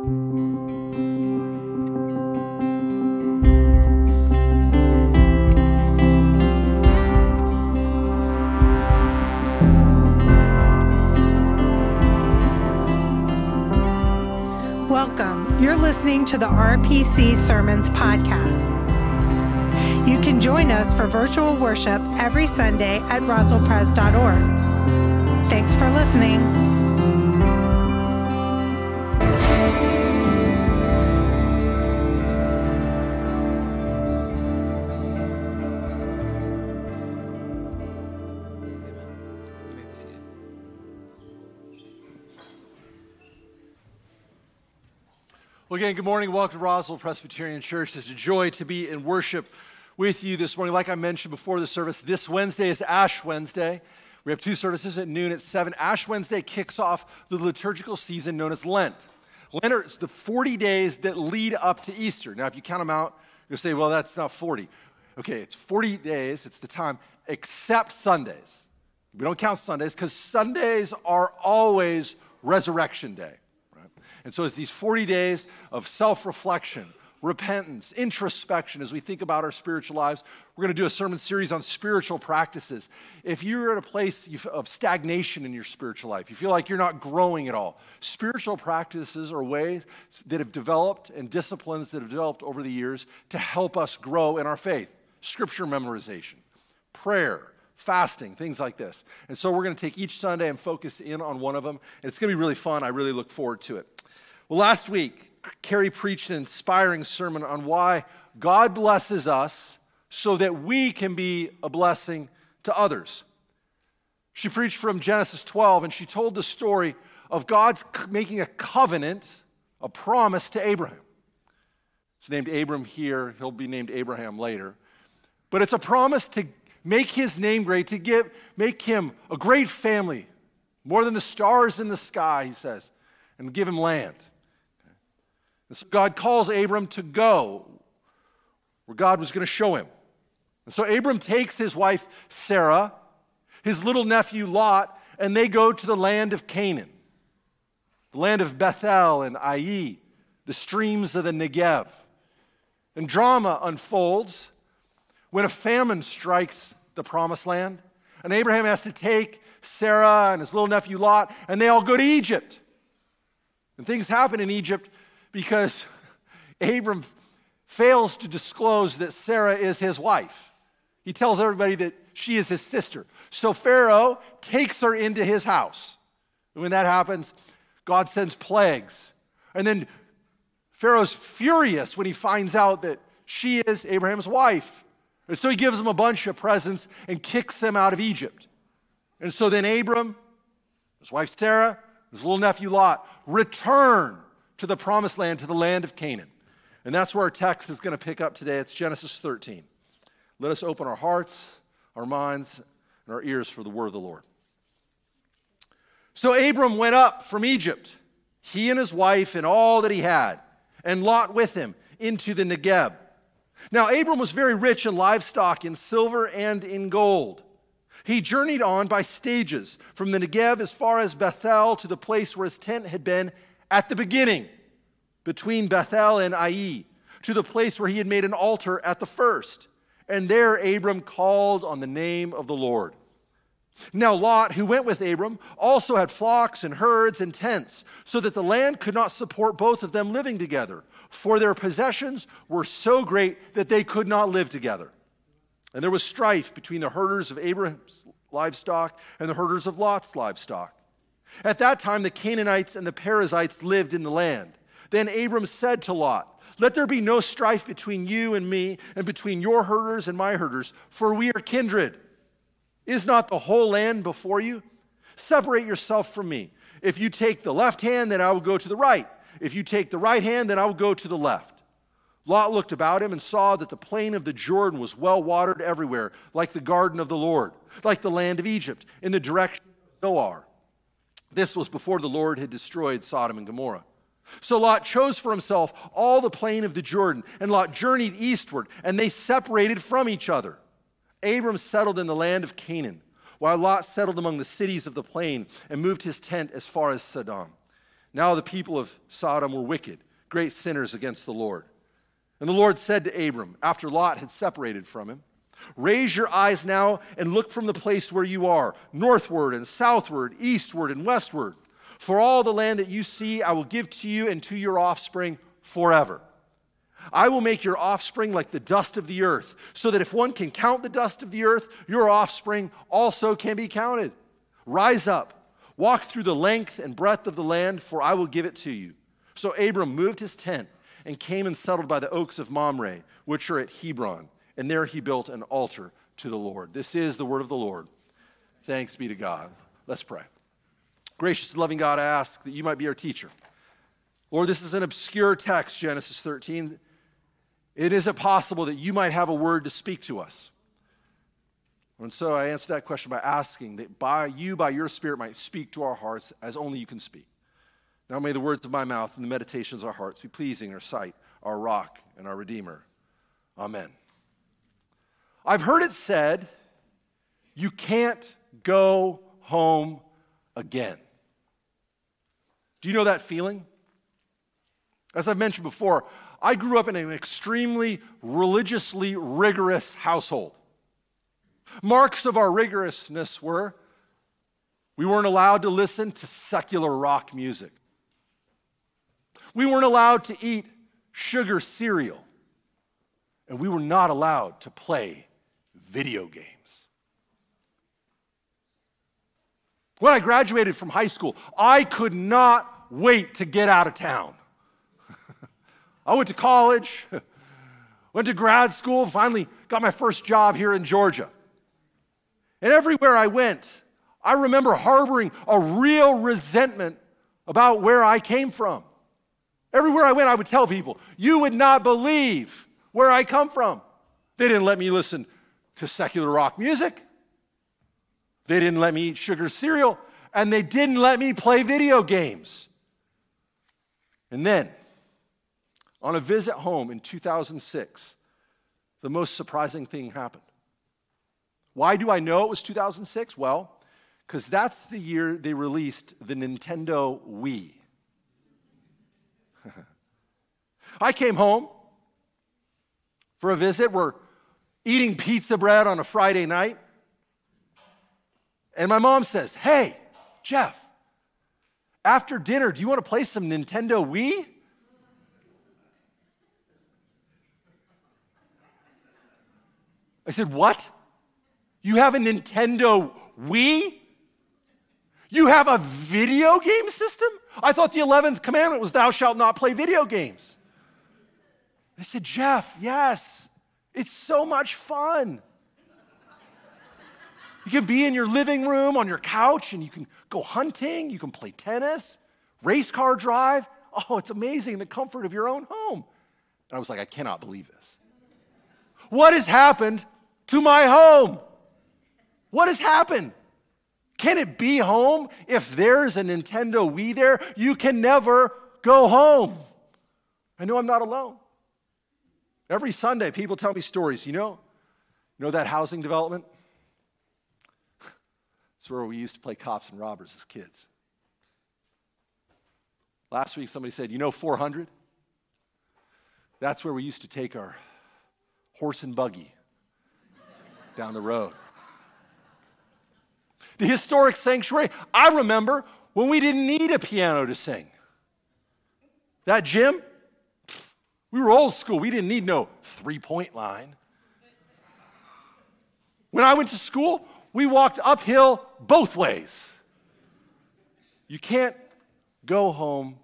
Welcome. You're listening to the RPC Sermons Podcast. You can join us for virtual worship every Sunday at roswellpres.org. Thanks for listening. Well, again, good morning. Welcome to Roswell Presbyterian Church. It's a joy to be in worship with you this morning. Like I mentioned before the service, this Wednesday is Ash Wednesday. We have two services at noon at 7. Ash Wednesday kicks off the liturgical season known as Lent. Lent are the 40 days that lead up to Easter. Now, if you count them out, you'll say, well, that's not 40. Okay, it's 40 days, it's the time, except Sundays. We don't count Sundays because Sundays are always Resurrection Day. And so it's these 40 days of self reflection, repentance, introspection as we think about our spiritual lives. We're going to do a sermon series on spiritual practices. If you're at a place of stagnation in your spiritual life, you feel like you're not growing at all, spiritual practices are ways that have developed and disciplines that have developed over the years to help us grow in our faith. Scripture memorization, prayer, fasting, things like this. And so we're going to take each Sunday and focus in on one of them. And it's going to be really fun. I really look forward to it. Well, last week, Carrie preached an inspiring sermon on why God blesses us so that we can be a blessing to others. She preached from Genesis 12 and she told the story of God's making a covenant, a promise to Abraham. It's named Abram here, he'll be named Abraham later. But it's a promise to make his name great, to give, make him a great family, more than the stars in the sky, he says, and give him land. God calls Abram to go where God was going to show him. And so Abram takes his wife Sarah, his little nephew Lot, and they go to the land of Canaan, the land of Bethel and Ai, the streams of the Negev. And drama unfolds when a famine strikes the promised land. And Abraham has to take Sarah and his little nephew Lot, and they all go to Egypt. And things happen in Egypt because Abram fails to disclose that Sarah is his wife. He tells everybody that she is his sister. So Pharaoh takes her into his house. And when that happens, God sends plagues. And then Pharaoh's furious when he finds out that she is Abraham's wife. And so he gives them a bunch of presents and kicks them out of Egypt. And so then Abram, his wife Sarah, his little nephew Lot return to the promised land, to the land of Canaan. And that's where our text is going to pick up today. It's Genesis 13. Let us open our hearts, our minds, and our ears for the word of the Lord. So Abram went up from Egypt, he and his wife and all that he had, and Lot with him into the Negeb. Now, Abram was very rich in livestock, in silver, and in gold. He journeyed on by stages from the Negeb as far as Bethel to the place where his tent had been at the beginning, between Bethel and Ai, to the place where he had made an altar at the first. And there Abram called on the name of the Lord. Now, Lot, who went with Abram, also had flocks and herds and tents, so that the land could not support both of them living together, for their possessions were so great that they could not live together. And there was strife between the herders of Abram's livestock and the herders of Lot's livestock. At that time, the Canaanites and the Perizzites lived in the land. Then Abram said to Lot, Let there be no strife between you and me, and between your herders and my herders, for we are kindred. Is not the whole land before you? Separate yourself from me. If you take the left hand, then I will go to the right. If you take the right hand, then I will go to the left. Lot looked about him and saw that the plain of the Jordan was well watered everywhere, like the garden of the Lord, like the land of Egypt, in the direction of Zoar. This was before the Lord had destroyed Sodom and Gomorrah. So Lot chose for himself all the plain of the Jordan, and Lot journeyed eastward, and they separated from each other. Abram settled in the land of Canaan, while Lot settled among the cities of the plain and moved his tent as far as Sodom. Now the people of Sodom were wicked, great sinners against the Lord. And the Lord said to Abram, after Lot had separated from him, Raise your eyes now and look from the place where you are, northward and southward, eastward and westward. For all the land that you see, I will give to you and to your offspring forever. I will make your offspring like the dust of the earth, so that if one can count the dust of the earth, your offspring also can be counted. Rise up, walk through the length and breadth of the land, for I will give it to you. So Abram moved his tent and came and settled by the oaks of Mamre, which are at Hebron. And there he built an altar to the Lord. This is the word of the Lord. Thanks be to God. Let's pray. Gracious, and loving God, I ask that you might be our teacher. Lord, this is an obscure text, Genesis 13. It is it possible that you might have a word to speak to us? And so I answer that question by asking that by you, by your Spirit, might speak to our hearts as only you can speak. Now may the words of my mouth and the meditations of our hearts be pleasing in our sight, our rock and our Redeemer. Amen. I've heard it said, you can't go home again. Do you know that feeling? As I've mentioned before, I grew up in an extremely religiously rigorous household. Marks of our rigorousness were we weren't allowed to listen to secular rock music. We weren't allowed to eat sugar cereal. And we were not allowed to play video games. When I graduated from high school, I could not wait to get out of town. I went to college, went to grad school, finally got my first job here in Georgia. And everywhere I went, I remember harboring a real resentment about where I came from. Everywhere I went, I would tell people, You would not believe where I come from. They didn't let me listen to secular rock music, they didn't let me eat sugar cereal, and they didn't let me play video games. And then, on a visit home in 2006, the most surprising thing happened. Why do I know it was 2006? Well, because that's the year they released the Nintendo Wii. I came home for a visit. We're eating pizza bread on a Friday night. And my mom says, Hey, Jeff, after dinner, do you want to play some Nintendo Wii? I said, What? You have a Nintendo Wii? You have a video game system? I thought the 11th commandment was, Thou shalt not play video games. I said, Jeff, yes, it's so much fun. You can be in your living room on your couch and you can go hunting, you can play tennis, race car drive. Oh, it's amazing the comfort of your own home. And I was like, I cannot believe this. What has happened to my home? What has happened? Can it be home if there's a Nintendo Wii there? You can never go home. I know I'm not alone. Every Sunday, people tell me stories. You know, you know that housing development? It's where we used to play cops and robbers as kids. Last week, somebody said, You know 400? That's where we used to take our horse and buggy down the road. The historic sanctuary, I remember when we didn't need a piano to sing. That gym, we were old school. We didn't need no three point line. When I went to school, we walked uphill both ways. You can't go home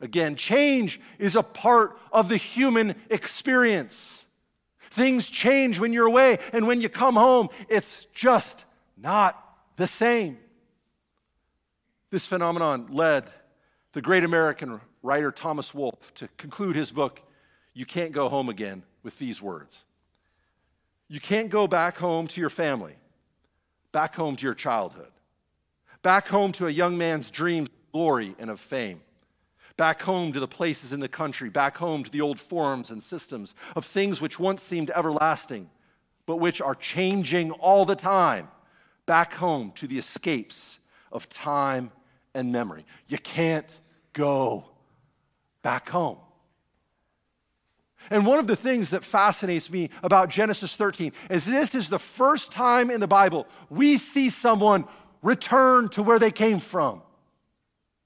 again. Change is a part of the human experience. Things change when you're away, and when you come home, it's just not the same. This phenomenon led the great American writer Thomas Wolfe to conclude his book, You Can't Go Home Again, with these words You can't go back home to your family, back home to your childhood, back home to a young man's dreams of glory and of fame back home to the places in the country, back home to the old forms and systems of things which once seemed everlasting, but which are changing all the time, back home to the escapes of time and memory. You can't go back home. And one of the things that fascinates me about Genesis 13 is this is the first time in the Bible we see someone return to where they came from.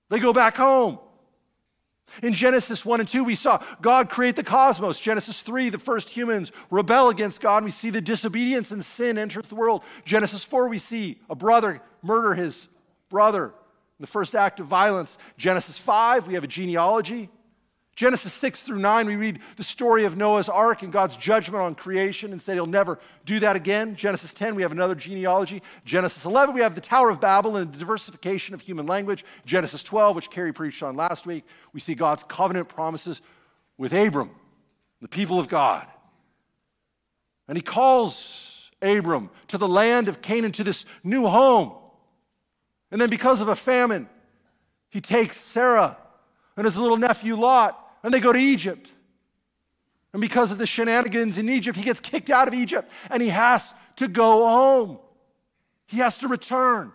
They go back home. In Genesis 1 and 2, we saw God create the cosmos. Genesis 3, the first humans rebel against God, we see the disobedience and sin enter the world. Genesis 4, we see a brother murder his brother, the first act of violence. Genesis 5, we have a genealogy. Genesis 6 through 9, we read the story of Noah's ark and God's judgment on creation and said he'll never do that again. Genesis 10, we have another genealogy. Genesis 11, we have the Tower of Babel and the diversification of human language. Genesis 12, which Carrie preached on last week, we see God's covenant promises with Abram, the people of God. And he calls Abram to the land of Canaan, to this new home. And then, because of a famine, he takes Sarah and his little nephew Lot and they go to Egypt. And because of the shenanigans in Egypt, he gets kicked out of Egypt and he has to go home. He has to return.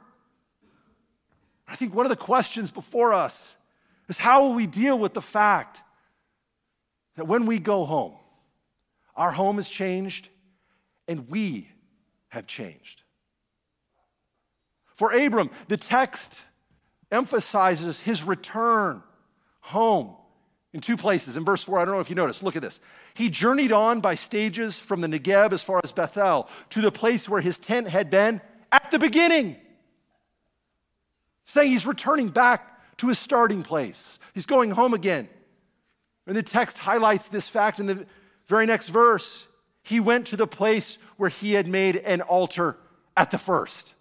I think one of the questions before us is how will we deal with the fact that when we go home, our home has changed and we have changed? For Abram, the text emphasizes his return home in two places. In verse 4, I don't know if you noticed, look at this. He journeyed on by stages from the Negeb as far as Bethel to the place where his tent had been at the beginning. Saying he's returning back to his starting place. He's going home again. And the text highlights this fact in the very next verse. He went to the place where he had made an altar at the first.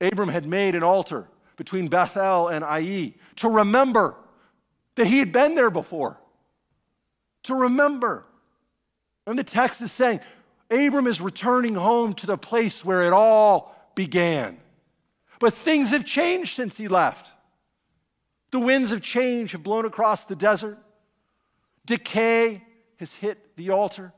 Abram had made an altar between Bethel and Ai, to remember that he had been there before. To remember. And the text is saying, Abram is returning home to the place where it all began. But things have changed since he left. The winds of change have blown across the desert. Decay has hit the altar.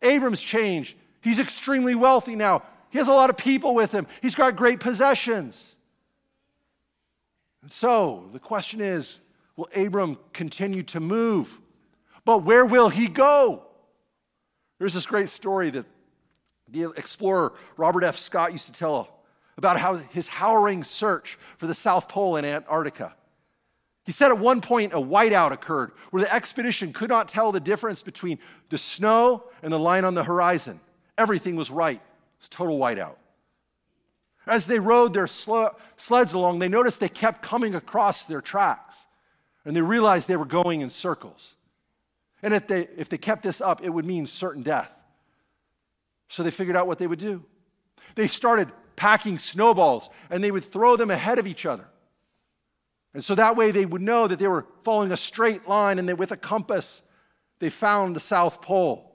Abram's changed. He's extremely wealthy now. He has a lot of people with him. He's got great possessions. And so the question is will Abram continue to move? But where will he go? There's this great story that the explorer Robert F. Scott used to tell about how his harrowing search for the South Pole in Antarctica. He said at one point a whiteout occurred where the expedition could not tell the difference between the snow and the line on the horizon. Everything was right. It's total whiteout. As they rode their sleds along, they noticed they kept coming across their tracks. And they realized they were going in circles. And if they, if they kept this up, it would mean certain death. So they figured out what they would do. They started packing snowballs and they would throw them ahead of each other. And so that way they would know that they were following a straight line and with a compass they found the South Pole.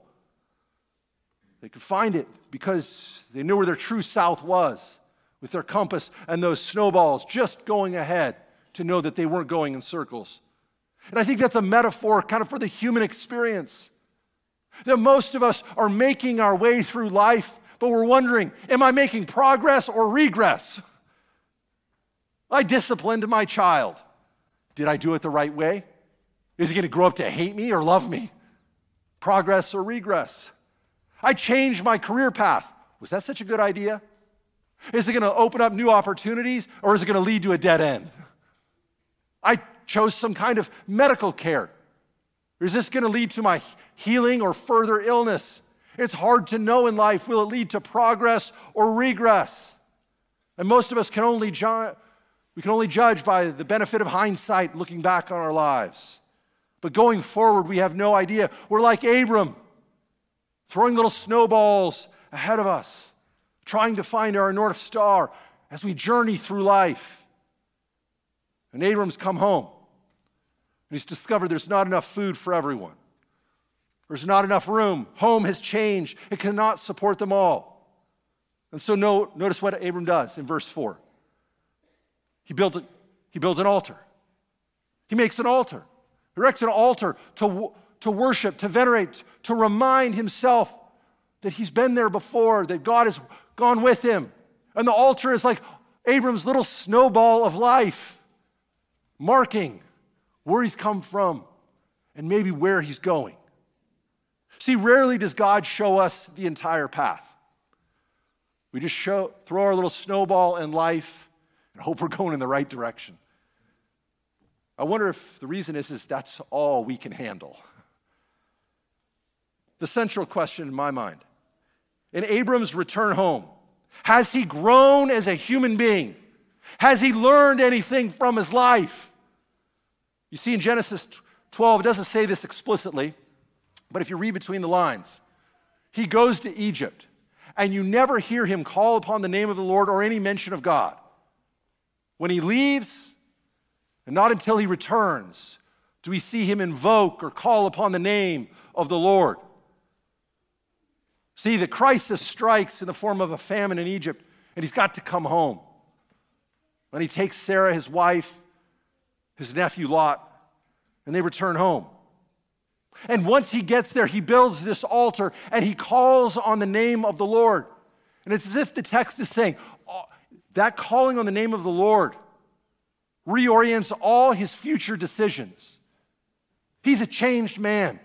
They could find it because they knew where their true south was with their compass and those snowballs just going ahead to know that they weren't going in circles. And I think that's a metaphor kind of for the human experience. That most of us are making our way through life, but we're wondering, am I making progress or regress? I disciplined my child. Did I do it the right way? Is he going to grow up to hate me or love me? Progress or regress? I changed my career path. Was that such a good idea? Is it going to open up new opportunities or is it going to lead to a dead end? I chose some kind of medical care. Is this going to lead to my healing or further illness? It's hard to know in life will it lead to progress or regress? And most of us can only ju- we can only judge by the benefit of hindsight looking back on our lives. But going forward, we have no idea. We're like Abram, throwing little snowballs ahead of us trying to find our North Star as we journey through life. And Abram's come home. And he's discovered there's not enough food for everyone. There's not enough room. Home has changed. It cannot support them all. And so no, notice what Abram does in verse 4. He, built a, he builds an altar. He makes an altar. He erects an altar to, to worship, to venerate, to remind himself that he's been there before, that God has gone with him. And the altar is like Abram's little snowball of life, marking where he's come from and maybe where he's going. See, rarely does God show us the entire path. We just show, throw our little snowball in life and hope we're going in the right direction. I wonder if the reason is, is that's all we can handle. The central question in my mind in Abram's return home, has he grown as a human being? Has he learned anything from his life? You see, in Genesis 12, it doesn't say this explicitly, but if you read between the lines, he goes to Egypt, and you never hear him call upon the name of the Lord or any mention of God. When he leaves, and not until he returns, do we see him invoke or call upon the name of the Lord. See, the crisis strikes in the form of a famine in Egypt, and he's got to come home. And he takes Sarah, his wife, his nephew Lot, and they return home. And once he gets there, he builds this altar and he calls on the name of the Lord. And it's as if the text is saying, oh, that calling on the name of the Lord reorients all his future decisions. He's a changed man.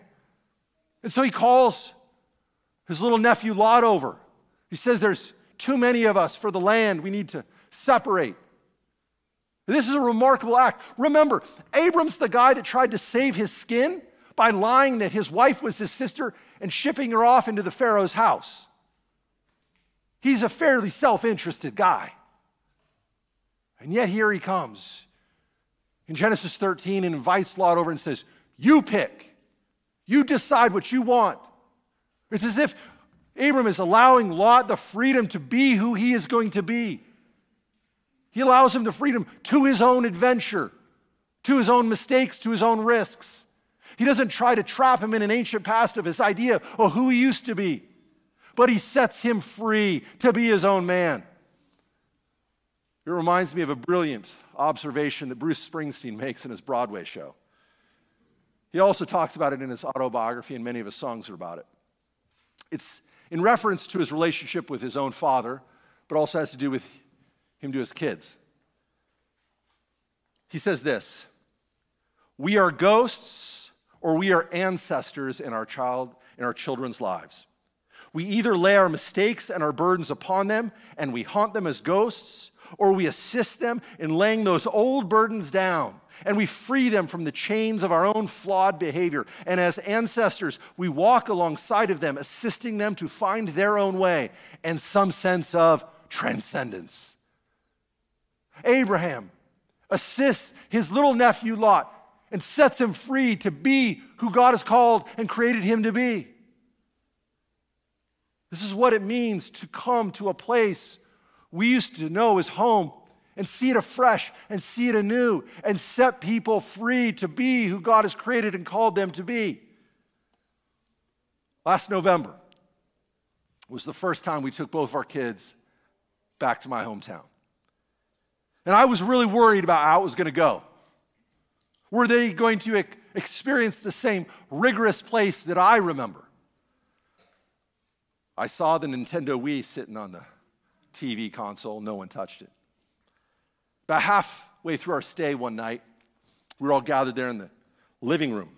And so he calls his little nephew Lot over. He says, There's too many of us for the land. We need to separate. This is a remarkable act. Remember, Abram's the guy that tried to save his skin by lying that his wife was his sister and shipping her off into the Pharaoh's house. He's a fairly self interested guy. And yet here he comes in Genesis 13 and invites Lot over and says, You pick, you decide what you want. It's as if Abram is allowing Lot the freedom to be who he is going to be. He allows him the freedom to his own adventure, to his own mistakes, to his own risks. He doesn't try to trap him in an ancient past of his idea of who he used to be, but he sets him free to be his own man. It reminds me of a brilliant observation that Bruce Springsteen makes in his Broadway show. He also talks about it in his autobiography, and many of his songs are about it. It's in reference to his relationship with his own father, but also has to do with him to his kids. He says this We are ghosts or we are ancestors in our child in our children's lives. We either lay our mistakes and our burdens upon them and we haunt them as ghosts, or we assist them in laying those old burdens down and we free them from the chains of our own flawed behavior. And as ancestors, we walk alongside of them, assisting them to find their own way and some sense of transcendence. Abraham assists his little nephew Lot and sets him free to be who God has called and created him to be. This is what it means to come to a place we used to know as home and see it afresh and see it anew and set people free to be who God has created and called them to be. Last November was the first time we took both of our kids back to my hometown. And I was really worried about how it was going to go. Were they going to experience the same rigorous place that I remember? I saw the Nintendo Wii sitting on the TV console, no one touched it. About halfway through our stay one night, we were all gathered there in the living room.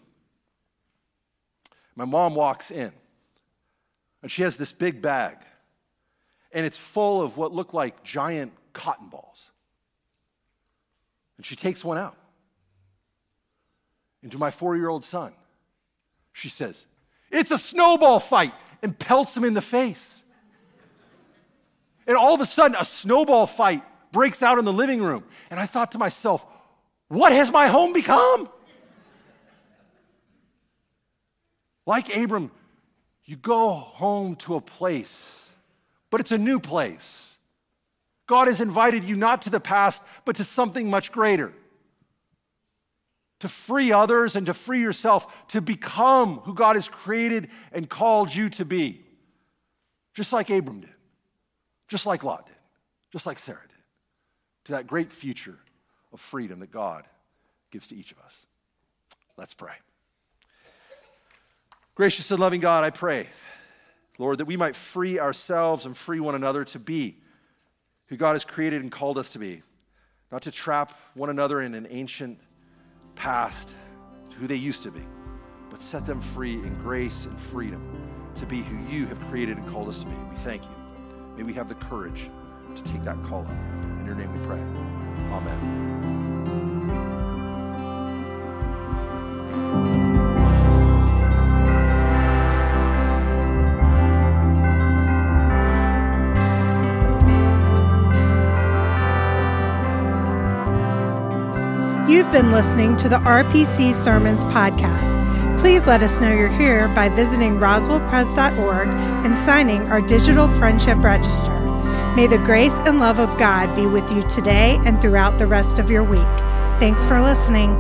My mom walks in, and she has this big bag, and it's full of what look like giant cotton balls. And she takes one out and to my four year old son. She says, It's a snowball fight, and pelts him in the face. And all of a sudden, a snowball fight breaks out in the living room. And I thought to myself, What has my home become? Like Abram, you go home to a place, but it's a new place. God has invited you not to the past, but to something much greater to free others and to free yourself to become who God has created and called you to be. Just like Abram did, just like Lot did, just like Sarah did, to that great future of freedom that God gives to each of us. Let's pray. Gracious and loving God, I pray, Lord, that we might free ourselves and free one another to be who God has created and called us to be, not to trap one another in an ancient past, who they used to be, but set them free in grace and freedom to be who you have created and called us to be. We thank you. May we have the courage to take that call up. In your name we pray. Amen. You've been listening to the RPC Sermons podcast. Please let us know you're here by visiting roswellpres.org and signing our digital friendship register. May the grace and love of God be with you today and throughout the rest of your week. Thanks for listening.